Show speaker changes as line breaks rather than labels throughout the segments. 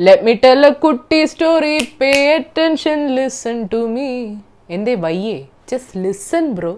Let me tell a കുട്ടി story pay attention listen to me എന്തേ വയ്യേ?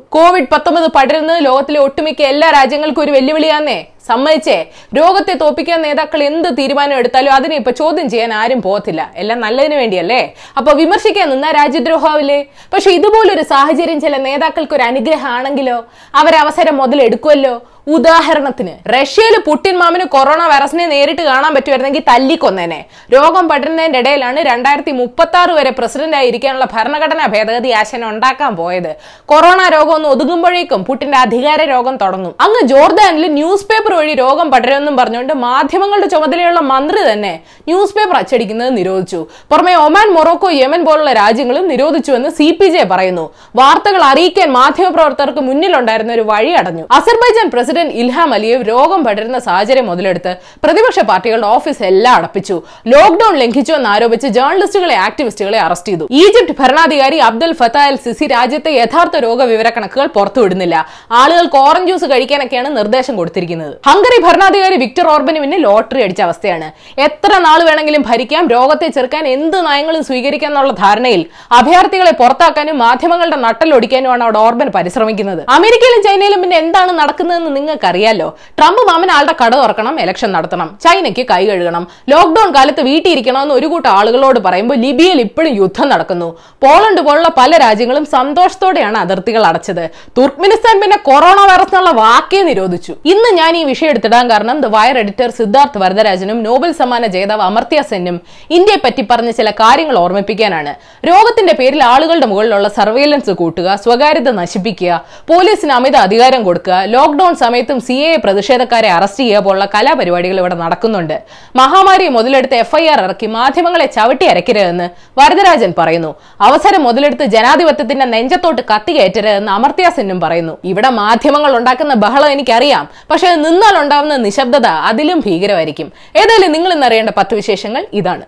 Covid പത്തൊമ്പത് പടരുന്നത് ലോകത്തിലെ ഒട്ടുമിക്ക എല്ലാ രാജ്യങ്ങൾക്കും ഒരു വെല്ലുവിളിയാന്നേ. സമ്മതിച്ചേ? രോഗത്തെ തോപ്പിക്കാൻ നേതാക്കൾ എന്ത് തീരുമാനം എടുത്താലും അതിനെ ഇപ്പൊ ചോദ്യം ചെയ്യാൻ ആരും പോകത്തില്ല. എല്ലാം നല്ലതിന് വേണ്ടിയല്ലേ? അപ്പൊ വിമർശിക്കാൻ നിന്നാ രാജ്യദ്രോഹാവില്ലേ പക്ഷെ ഇതുപോലൊരു സാഹചര്യം ചില നേതാക്കൾക്ക് ഒരു അനുഗ്രഹമാണെങ്കിലോ അവരവസരം മുതലെടുക്കുമല്ലോ ഉദാഹരണത്തിന് റഷ്യയിൽ പുട്ടിൻ മാമിന് കൊറോണ വൈറസിനെ നേരിട്ട് കാണാൻ പറ്റുമായിരുന്നെങ്കിൽ തല്ലിക്കൊന്നേനെ. രോഗം പടരുന്നതിന്റെ ഇടയിലാണ് രണ്ടായിരത്തി മുപ്പത്തി ആറ് വരെ പ്രസിഡന്റ് ആയിരിക്കാനുള്ള ഭരണഘടനാ ഭേദഗതി ആശയം ഉണ്ടാക്കാൻ പോയത്. കൊറോണ രോഗം ഒന്ന് ഒതുങ്ങുമ്പോഴേക്കും പുട്ടിന്റെ അധികാര രോഗം തുടങ്ങും. അങ്ങ് ജോർദാനിൽ ന്യൂസ് പേപ്പർ വഴി രോഗം പടരുമെന്നും പറഞ്ഞുകൊണ്ട് മാധ്യമങ്ങളുടെ ചുമതലയുള്ള മന്ത്രി തന്നെ ന്യൂസ് പേപ്പർ അച്ചടിക്കുന്നത് നിരോധിച്ചു. പുറമെ ഒമാൻ മൊറോക്കോ യമൻ പോലുള്ള രാജ്യങ്ങളും നിരോധിച്ചുവെന്ന് സി പി ജെ പറയുന്നു. വാർത്തകൾ അറിയിക്കാൻ മാധ്യമപ്രവർത്തകർക്ക് മുന്നിലുണ്ടായിരുന്ന ഒരു വഴി അടഞ്ഞു. അസർബൈജാൻ പ്രസിഡന്റ് ഇൽഹാം അലിയേവ് രോഗം പടരുന്ന സാഹചര്യം മുതലെടുത്ത് പ്രതിപക്ഷ പാർട്ടികളുടെ ഓഫീസ് എല്ലാം അടപ്പിച്ചു. ലോക്ഡൌൺ ലംഘിച്ചു എന്ന് ആരോപിച്ച് ജേർണലിസ്റ്റുകളെ ആക്ടിവിസ്റ്റുകളെ അറസ്റ്റ് ചെയ്തു. ഈജിപ്ത് ഭരണാധികാരി അബ്ദുൽ ഫത്ത അൽ സിസി രാജ്യത്തെ യഥാർത്ഥ രോഗവിവര വിവരക്കണക്കുകൾ പുറത്തുവിടുന്നില്ല ആളുകൾക്ക് ഓറഞ്ച് ജ്യൂസ് കഴിക്കാനൊക്കെയാണ് നിർദ്ദേശം കൊടുത്തിരിക്കുന്നത്. ഹംഗറി ഭരണാധികാരി വിക്ടർ ഓർബന് പിന്നെ ലോട്ടറി അടിച്ച അവസ്ഥയാണ്. എത്ര നാൾ വേണമെങ്കിലും ഭരിക്കാം രോഗത്തെ ചെറുക്കാൻ എന്ത് നയങ്ങളും സ്വീകരിക്കാം എന്നുള്ള ധാരണയിൽ അഭയാർത്ഥികളെ പുറത്താക്കാനും മാധ്യമങ്ങളുടെ നട്ടലൊടിക്കാനുമാണ് അവിടെ ഓർബൻ പരിശ്രമിക്കുന്നത്. അമേരിക്കയിലും ചൈനയിലും പിന്നെ എന്താണ് നടക്കുന്നതെന്ന് നിങ്ങൾക്ക് അറിയാലോ ട്രംപ് മാമൻ ആളുടെ കട തുറക്കണം ഇലക്ഷൻ നടത്തണം ചൈനയ്ക്ക് കൈ കഴുകണം ലോക്ഡൌൺ കാലത്ത് വീട്ടിൽ ഇരിക്കണമെന്ന് ഒരു കൂട്ടം ആളുകളോട് പറയുമ്പോൾ ലിബിയയിൽ ഇപ്പോഴും യുദ്ധം നടക്കുന്നു. പോളണ്ട് പോലുള്ള പല രാജ്യങ്ങളും സന്തോഷത്തോടെയാണ് അതിർത്തികൾ അടച്ചത്. തുർക്ക്മിനിസ്ഥാൻ പിന്നെ കൊറോണ വൈറസ് എന്നുള്ള വാക്കേ നിരോധിച്ചു. ഇന്ന് ഞാൻ ഈ വിഷയം എടുത്തിടാൻ കാരണം ദ വയർ എഡിറ്റർ സിദ്ധാർത്ഥ് വരദരാജനും നോബൽ സമ്മാന ജേതാവ് അമർത്യ സെന്നും ഇന്ത്യയെ പറ്റി പറഞ്ഞ ചില കാര്യങ്ങൾ ഓർമ്മിപ്പിക്കാനാണ്. രോഗത്തിന്റെ പേരിൽ ആളുകളുടെ മുകളിലുള്ള സർവൈലൻസ് കൂട്ടുക സ്വകാര്യത നശിപ്പിക്കുക പോലീസിന് അമിത അധികാരം കൊടുക്കുക ലോക്ഡൌൺ സമയത്തും സി എ പ്രതിഷേധക്കാരെ അറസ്റ്റ് ചെയ്യുക പോലുള്ള കലാപരിപാടികൾ ഇവിടെ നടക്കുന്നുണ്ട്. മഹാമാരി മുതലെടുത്ത് എഫ്ഐആർ ഇറക്കി മാധ്യമങ്ങളെ ചവിട്ടി അരക്കരുതെന്ന് വരദരാജൻ പറയുന്നു. അവസരം മുതലെടുത്ത് ജനാധിപത്യത്തിന്റെ നെഞ്ചത്തോട്ട് കത്തികയറ്റരുതെന്ന് അമർത്യ സെന്നും പറയുന്നു. ഇവിടെ മാധ്യമങ്ങൾ ഉണ്ടാക്കുന്ന ബഹളം എനിക്കറിയാം. പക്ഷെ നിന്നാൽ ഉണ്ടാവുന്ന നിശബ്ദത അതിലും ഭീകരമായിരിക്കും. ഏതായാലും നിങ്ങൾ ഇന്നറിയേണ്ട പത്ത് വിശേഷങ്ങൾ ഇതാണ്.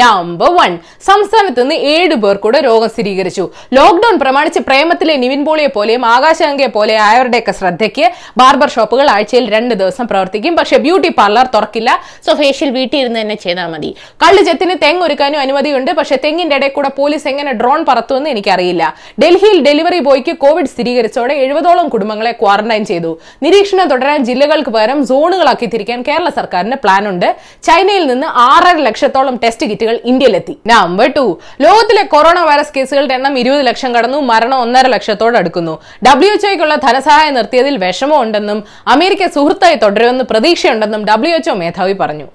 നമ്പർ വൺ സംസ്ഥാനത്ത് നിന്ന് ഏഴ് പേർ കൂടെ രോഗം സ്ഥിരീകരിച്ചു. ലോക്ഡൌൺ പ്രമാണിച്ച് പ്രേമത്തിലെ നിവിൻ പോളിയെ പോലെയും ആകാശഗംഗയെ പോലെ ആയവരുടെയൊക്കെ ശ്രദ്ധയ്ക്ക് ബാർബർ ഷോപ്പുകൾ ആഴ്ചയിൽ രണ്ട് ദിവസം പ്രവർത്തിക്കും. പക്ഷേ ബ്യൂട്ടി പാർലർ തുറക്കില്ല. സോ ഫേഷ്യൽ വീട്ടിൽ ഇരുന്ന് തന്നെ ചെയ്താൽ മതി. കള്ളുചെത്തിന് തെങ്ങ് ഒരുക്കാനും അനുമതിയുണ്ട്. പക്ഷേ തെങ്ങിന്റെ ഇടയിൽ കൂടെ പോലീസ് എങ്ങനെ ഡ്രോൺ പറത്തുമെന്ന് എനിക്കറിയില്ല. ഡൽഹിയിൽ ഡെലിവറി ബോയ്ക്ക് കോവിഡ് സ്ഥിരീകരിച്ചോടെ എഴുപതോളം കുടുംബങ്ങളെ ക്വാറന്റൈൻ ചെയ്തു. നിരീക്ഷണം തുടരാൻ ജില്ലകൾക്ക് പകരം സോണുകളാക്കി തിരിക്കാൻ കേരള സർക്കാരിന് പ്ലാൻ ഉണ്ട് ചൈനയിൽ നിന്ന് ആറര ലക്ഷത്തോളം ടെസ്റ്റ് കിറ്റുകൾ ഇന്ത്യയിലെത്തി. നമ്പർ ടു ലോകത്തിലെ കൊറോണ വൈറസ് കേസുകളുടെ എണ്ണം ഇരുപത് ലക്ഷം കടന്നു മരണം ഒന്നര ലക്ഷത്തോട് അടുക്കുന്നു. ഡബ്ല്യു എച്ച്ഒയ്ക്കുള്ള ധനസഹായം നിർത്തിയതിൽ വിഷമമുണ്ടെന്നും അമേരിക്ക സുഹൃത്തായി തുടരുമെന്ന് പ്രതീക്ഷയുണ്ടെന്നും ഡബ്ല്യു എച്ച്ഒ മേധാവി പറഞ്ഞു.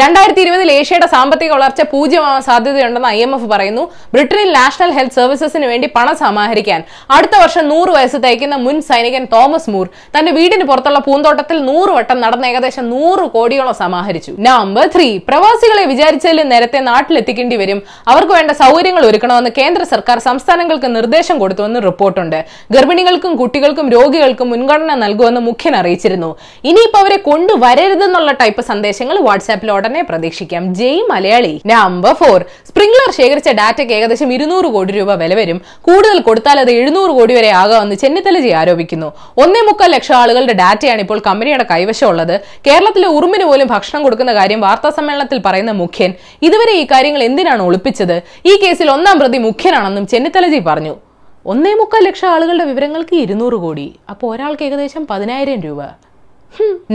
രണ്ടായിരത്തി ഇരുപതിൽ ഏഷ്യയുടെ സാമ്പത്തിക വളർച്ച പൂജ്യമാവാൻ സാധ്യതയുണ്ടെന്ന് ഐ എം എഫ് പറയുന്നു. ബ്രിട്ടനിൽ നാഷണൽ ഹെൽത്ത് സർവീസസിന് വേണ്ടി പണം സമാഹരിക്കാൻ അടുത്ത വർഷം നൂറ് വയസ്സ് തയ്ക്കുന്ന മുൻ സൈനികൻ തോമസ് മൂർ തന്റെ വീടിന് പുറത്തുള്ള പൂന്തോട്ടത്തിൽ നൂറ് വട്ടം നടന്ന ഏകദേശം നൂറ് കോടിയോളം സമാഹരിച്ചു. നമ്പർ ത്രീ പ്രവാസികളെ വിചാരിച്ചതിലും നേരത്തെ നാട്ടിലെത്തിക്കേണ്ടി വരും. അവർക്ക് വേണ്ട സൗകര്യങ്ങൾ ഒരുക്കണമെന്ന് കേന്ദ്ര സർക്കാർ സംസ്ഥാനങ്ങൾക്ക് നിർദ്ദേശം കൊടുത്തുവെന്ന് റിപ്പോർട്ടുണ്ട്. ഗർഭിണികൾക്കും കുട്ടികൾക്കും രോഗികൾക്കും മുൻഗണന നൽകുമെന്ന് മുഖ്യൻ അറിയിച്ചിരുന്നു. ഇനിയിപ്പോ അവരെ കൊണ്ടുവരരുതെന്നുള്ള ടൈപ്പ് സന്ദേശങ്ങൾ വാട്സാപ്പിൽ ഉടനെ പ്രതീക്ഷിക്കാം. Jai Malayali number four Sprinklr ശേഖരിച്ച ഡാറ്റയ്ക്ക് ഏകദേശം ഇരുന്നൂറ് കോടി രൂപ വില വരും. കൂടുതൽ കൊടുത്താൽ അത് എഴുന്നൂറ് കോടി വരെ ആകാമെന്ന് ചെന്നിത്തലജി ആരോപിക്കുന്നു. ഒന്നേ മുക്കാൽ ലക്ഷം ആളുകളുടെ ഡാറ്റയാണ് ഇപ്പോൾ കമ്പനിയുടെ കൈവശമുള്ളത്. കേരളത്തിലെ ഉറുമ്പിന് പോലും ഭക്ഷണം കൊടുക്കുന്ന കാര്യം വാർത്താ സമ്മേളനത്തിൽ പറയുന്ന മുഖ്യൻ. ഇതുവരെ ഈ കാര്യങ്ങൾ എന്തിനാണ് ഒളിപ്പിച്ചത്? ഈ കേസിൽ ഒന്നാം പ്രതി മുഖ്യനാണെന്നും ചെന്നിത്തലജി പറഞ്ഞു. ഒന്നേ മുക്കാൽ ലക്ഷം ആളുകളുടെ വിവരങ്ങൾക്ക് ഇരുന്നൂറ് കോടി. അപ്പോൾ ഒരാൾക്ക് ഏകദേശം പതിനായിരം രൂപ.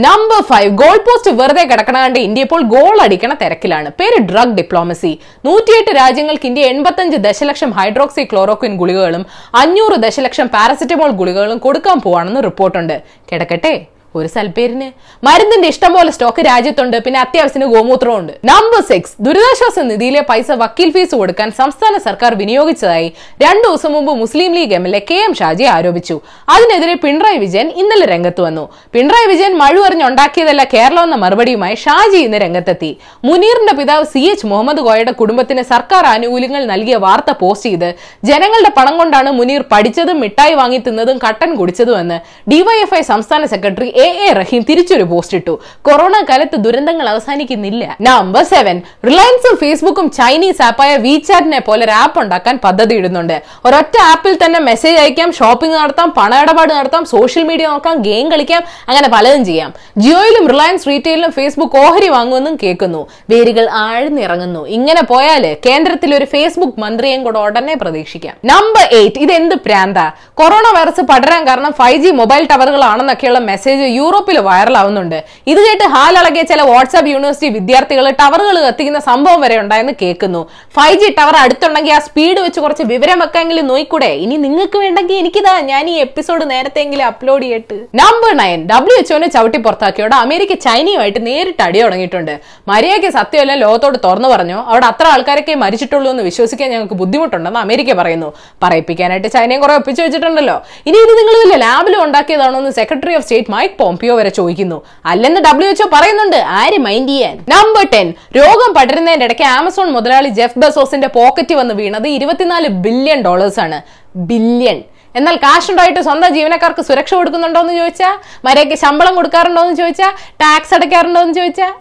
നമ്പർ ഫൈവ് ഗോൾ പോസ്റ്റ് വെറുതെ കിടക്കണാണ്ട് ഇന്ത്യ ഇപ്പോൾ ഗോൾ അടിക്കണ തിരക്കിലാണ്. പേര് ഡ്രഗ് ഡിപ്ലോമസി നൂറ്റിയെട്ട് രാജ്യങ്ങൾക്ക് ഇന്ത്യ എൺപത്തഞ്ച് ദശലക്ഷം ഹൈഡ്രോക്സി ക്ലോറോക്വിൻ ഗുളികകളും അഞ്ഞൂറ് ദശലക്ഷം പാരസെറ്റമോൾ ഗുളികകളും കൊടുക്കാൻ പോവാണെന്ന് റിപ്പോർട്ടുണ്ട് കിടക്കട്ടെ? ഒരു സൽപ്പേരിന് മരുന്നിന്റെ ഇഷ്ടം പോലെ സ്റ്റോക്ക് രാജ്യത്തുണ്ട്. പിന്നെ അത്യാവശ്യത്തിന് ഗോമൂത്രവും ഉണ്ട് നമ്പർ സിക്സ് ദുരിതാശ്വാസ നിധിയിലെ പൈസ വക്കീൽ ഫീസ് കൊടുക്കാൻ സംസ്ഥാന സർക്കാർ വിനിയോഗിച്ചതായി രണ്ടു ദിവസം മുമ്പ് Muslim League M L A K M Shaji ആരോപിച്ചു. അതിനെതിരെ പിണറായി വിജയൻ ഇന്നലെ രംഗത്ത് വന്നു. പിണറായി വിജയൻ മഴുവറിഞ്ഞുണ്ടാക്കിയതല്ല കേരളം എന്ന മറുപടിയുമായി ഷാജി ഇന്ന് രംഗത്തെത്തി. മുനീറിന്റെ പിതാവ് സി എച്ച് മുഹമ്മദ് കോയയുടെ കുടുംബത്തിന് സർക്കാർ ആനുകൂല്യങ്ങൾ നൽകിയ വാർത്ത പോസ്റ്റ് ചെയ്ത് ജനങ്ങളുടെ പണം കൊണ്ടാണ് മുനീർ പഠിച്ചതും മിഠായി വാങ്ങി തിന്നതും കട്ടൻ കുടിച്ചതുമെന്ന് ഡിവൈഎഫ്ഐ സംസ്ഥാന സെക്രട്ടറി എ എ റഹീം തിരിച്ചൊരു പോസ്റ്റ് ഇട്ടു. കൊറോണ കാലത്ത് ദുരന്തങ്ങൾ അവസാനിക്കുന്നില്ല. നമ്പർ സെവൻ റിലയൻസും ഫേസ്ബുക്കും ചൈനീസ് ആപ്പായ വിചാറ്റിനെ പോലെ ഒരു ആപ്പ് ഉണ്ടാക്കാൻ പദ്ധതി ഇടുന്നുണ്ട്. ഒരൊറ്റ ആപ്പിൽ തന്നെ മെസ്സേജ് അയക്കാം ഷോപ്പിംഗ് നടത്താം പണ ഇടപാട് നടത്താം സോഷ്യൽ മീഡിയ നോക്കാം ഗെയിം കളിക്കാം അങ്ങനെ പലതും ചെയ്യാം. ജിയോയിലും റിലയൻസ് റീറ്റെയിലും ഫേസ്ബുക്ക് ഓഹരി വാങ്ങുമെന്നും കേൾക്കുന്നു. വേരുകൾ ആഴ്ന്നിറങ്ങുന്നു. ഇങ്ങനെ പോയാൽ കേന്ദ്രത്തിൽ ഒരു ഫേസ്ബുക്ക് മന്ത്രിയും കൂടെ ഉടനെ പ്രതീക്ഷിക്കാം. നമ്പർ എയ്റ്റ് ഇത് എന്ത് പ്രാന്ത? കൊറോണ വൈറസ് പടരാൻ കാരണം ഫൈവ് ജി മൊബൈൽ ടവറുകളാണെന്നൊക്കെയുള്ള മെസ്സേജ് യൂറോപ്പിൽ വൈറലാവുന്നുണ്ട്. ഇത് കേട്ട് ഹാലളകിയ ചില വാട്സ്ആപ്പ് യൂണിവേഴ്സിറ്റി വിദ്യാർത്ഥികൾ ടവറുകൾ കത്തിക്കുന്ന സംഭവം വരെ ഉണ്ടായെന്ന് കേൾക്കുന്നു. ഫൈവ് ജി ടവർ അടുത്തുണ്ടെങ്കിൽ ആ സ്പീഡ് വെച്ച് കുറച്ച് വിവരം വെക്കാമെങ്കിലും നോയിക്കൂടെ ഇനി നിങ്ങൾക്ക് വേണ്ടെങ്കിൽ എനിക്കിതാ ഞാൻ ഈ എപ്പിസോഡ് നേരത്തെങ്കിലും അപ്ലോഡ് ചെയ്യട്ട്. നമ്പർ നയൻ ഡബ്ല്യു എച്ച്ഒനെ ചവിട്ടി പുറത്താക്കിയോടെ അമേരിക്ക ചൈനയുമായിട്ട് നേരിട്ട് അടി തുടങ്ങിയിട്ടുണ്ട്. മര്യാദയ്ക്ക് സത്യമല്ല ലോകത്തോട് തുറന്നു പറഞ്ഞു. അവിടെ അത്ര ആൾക്കാരൊക്കെ മരിച്ചിട്ടുള്ളൂ എന്ന് വിശ്വസിക്കാൻ ഞങ്ങൾക്ക് ബുദ്ധിമുട്ടുണ്ടെന്ന് അമേരിക്ക പറയുന്നു. പറയിപ്പിക്കാനായിട്ട് ചൈനയും കുറെ ഒപ്പിച്ചു വെച്ചിട്ടുണ്ടല്ലോ. ഇനി ഇത് നിങ്ങൾ ഇതിൽ ലാബിലും ഉണ്ടാക്കിയതാണോ എന്ന് secretary of state Mike Pompeo വരെ ചോദിക്കുന്നു. അല്ലെന്ന് ഡബ്ല്യു എച്ച്ഒ പറയുന്നുണ്ട്. ആര് മൈൻഡ് ചെയ്യാൻ? നമ്പർ ടെൻ രോഗം പടരുന്നതിന്റെ ഇടയ്ക്ക് ആമസോൺ മുതലാളി ജെഫ് ബസോസിന്റെ പോക്കറ്റ് വന്ന് വീണത് ഇരുപത്തിനാല് ബില്യൺ ഡോളേഴ്സ് ആണ്. ബില്യൺ എന്നാൽ കാശ് ഉണ്ടായിട്ട് സ്വന്തം ജീവനക്കാർക്ക് സുരക്ഷ കൊടുക്കുന്നുണ്ടോ എന്ന് ചോദിച്ചാൽ മര്യാദയ്ക്ക് ശമ്പളം കൊടുക്കാറുണ്ടോ എന്ന് ചോദിച്ചാൽ ടാക്സ് അടയ്ക്കാറുണ്ടോ എന്ന് ചോദിച്ചാൽ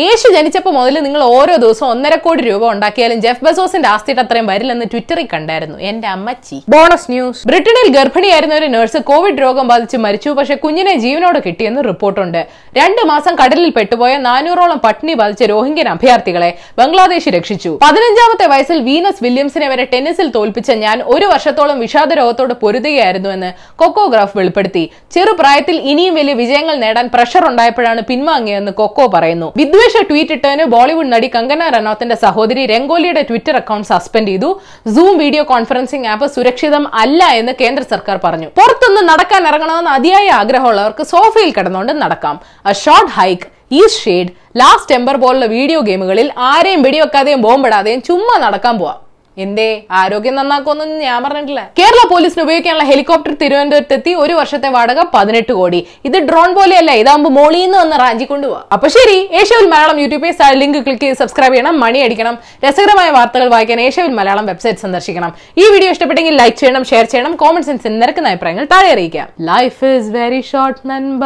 യേശു ജനിച്ചപ്പോൾ മുതൽ നിങ്ങൾ ഓരോ ദിവസവും ഒന്നര കോടി രൂപ ഉണ്ടാക്കിയാലും ജെഫ് ബസോസിന്റെ ആസ്തിയുടെ അത്രയും വരില്ലെന്ന് ട്വിറ്ററിൽ കണ്ടായിരുന്നു. എന്റെ അമ്മച്ചി. ബോണസ് ന്യൂസ് ബ്രിട്ടനിൽ ഗർഭിണിയായിരുന്ന ഒരു നഴ്സ് കോവിഡ് രോഗം ബാധിച്ച് മരിച്ചു. പക്ഷെ കുഞ്ഞിനെ ജീവനോടെ കിട്ടിയെന്ന് റിപ്പോർട്ടുണ്ട്. രണ്ട് മാസം കടലിൽ പെട്ടുപോയ നാനൂറോളം പട്ടിണി ബാധിച്ച രോഹിംഗ്യൻ അഭയാർത്ഥികളെ ബംഗ്ലാദേശ് രക്ഷിച്ചു. പതിനഞ്ചാമത്തെ വയസ്സിൽ വീനസ് വില്യംസിനെ വരെ ടെന്നീസിൽ തോൽപ്പിച്ച ഞാൻ ഒരു വർഷത്തോളം വിഷാദ രോഗത്തോട് പൊരുതുകയായിരുന്നുവെന്ന് കൊക്കോഗ്രാഫ് വെളിപ്പെടുത്തി. ചെറുപ്രായത്തിൽ ഇനിയും വലിയ വിജയങ്ങൾ നേടാൻ പ്രഷർ ഉണ്ടായപ്പോഴാണ് പിൻവാങ്ങിയതെന്ന് കൊക്കോ പറയുന്നു. വിദ്വേഷ ട്വീറ്റ് ഇട്ടതിന് ബോളിവുഡ് നടി കങ്കന റനോത്തിന്റെ സഹോദരി രംഗോലിയുടെ ട്വിറ്റർ അക്കൗണ്ട് സസ്പെൻഡ് ചെയ്തു. സൂം വീഡിയോ കോൺഫറൻസിംഗ് ആപ്പ് സുരക്ഷിതം അല്ല എന്ന് കേന്ദ്ര സർക്കാർ പറഞ്ഞു. പുറത്തൊന്ന് നടക്കാൻ ഇറങ്ങണമെന്ന് അതിയായ ആഗ്രഹമുള്ളവർക്ക് സോഫയിൽ കിടന്നുകൊണ്ട് നടക്കാം. എ ഷോർട്ട് ഹൈക്ക് ഈ ഷെയ്ഡ് ലാസ്റ്റ് ടെമ്പർ പോലുള്ള വീഡിയോ ഗെയിമുകളിൽ ആരെയും വെടിവെക്കാതെയും ബോംബിടാതെയും ചുമ്മാ നടക്കാൻ പോവാം. എന്തേ? ആരോഗ്യം നന്നാക്കുമെന്നൊന്നും ഞാൻ പറഞ്ഞിട്ടില്ല. കേരള പോലീസിന് ഉപയോഗിക്കാനുള്ള ഹെലികോപ്റ്റർ തിരുവനന്തപുരത്തെത്തി ഒരു വർഷത്തെ വാടക പതിനെട്ട് കോടി. ഇത് ഡ്രോൺ പോലെയല്ല ഇതാകുമ്പോൾ മോളിന്ന് വന്ന് റാഞ്ചി കൊണ്ടുപോകാം അപ്പൊ ശരി ഏഷ്യവിൽ മലയാളം യൂട്യൂബിൽ ലിങ്ക് ക്ലിക്ക് ചെയ്ത് സബ്സ്ക്രൈബ് ചെയ്യണം മണി അടിക്കണം രസകരമായ വാർത്തകൾ വായിക്കാൻ ഏഷ്യവിൽ മലയാളം വെബ്സൈറ്റ് സന്ദർശിക്കണം. ഈ വീഡിയോ ഇഷ്ടപ്പെട്ടെങ്കിൽ ലൈക്ക് ചെയ്യണം ഷെയർ ചെയ്യണം കോമന്റ് സെൻസിൽ നിരക്കുന്ന അഭിപ്രായങ്ങൾ താഴെ അറിയിക്കാം. ലൈഫ് ഇസ് വെരി ഷോർട്ട് നൻബ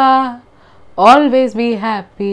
ഓൾവേസ് ബി ഹാപ്പി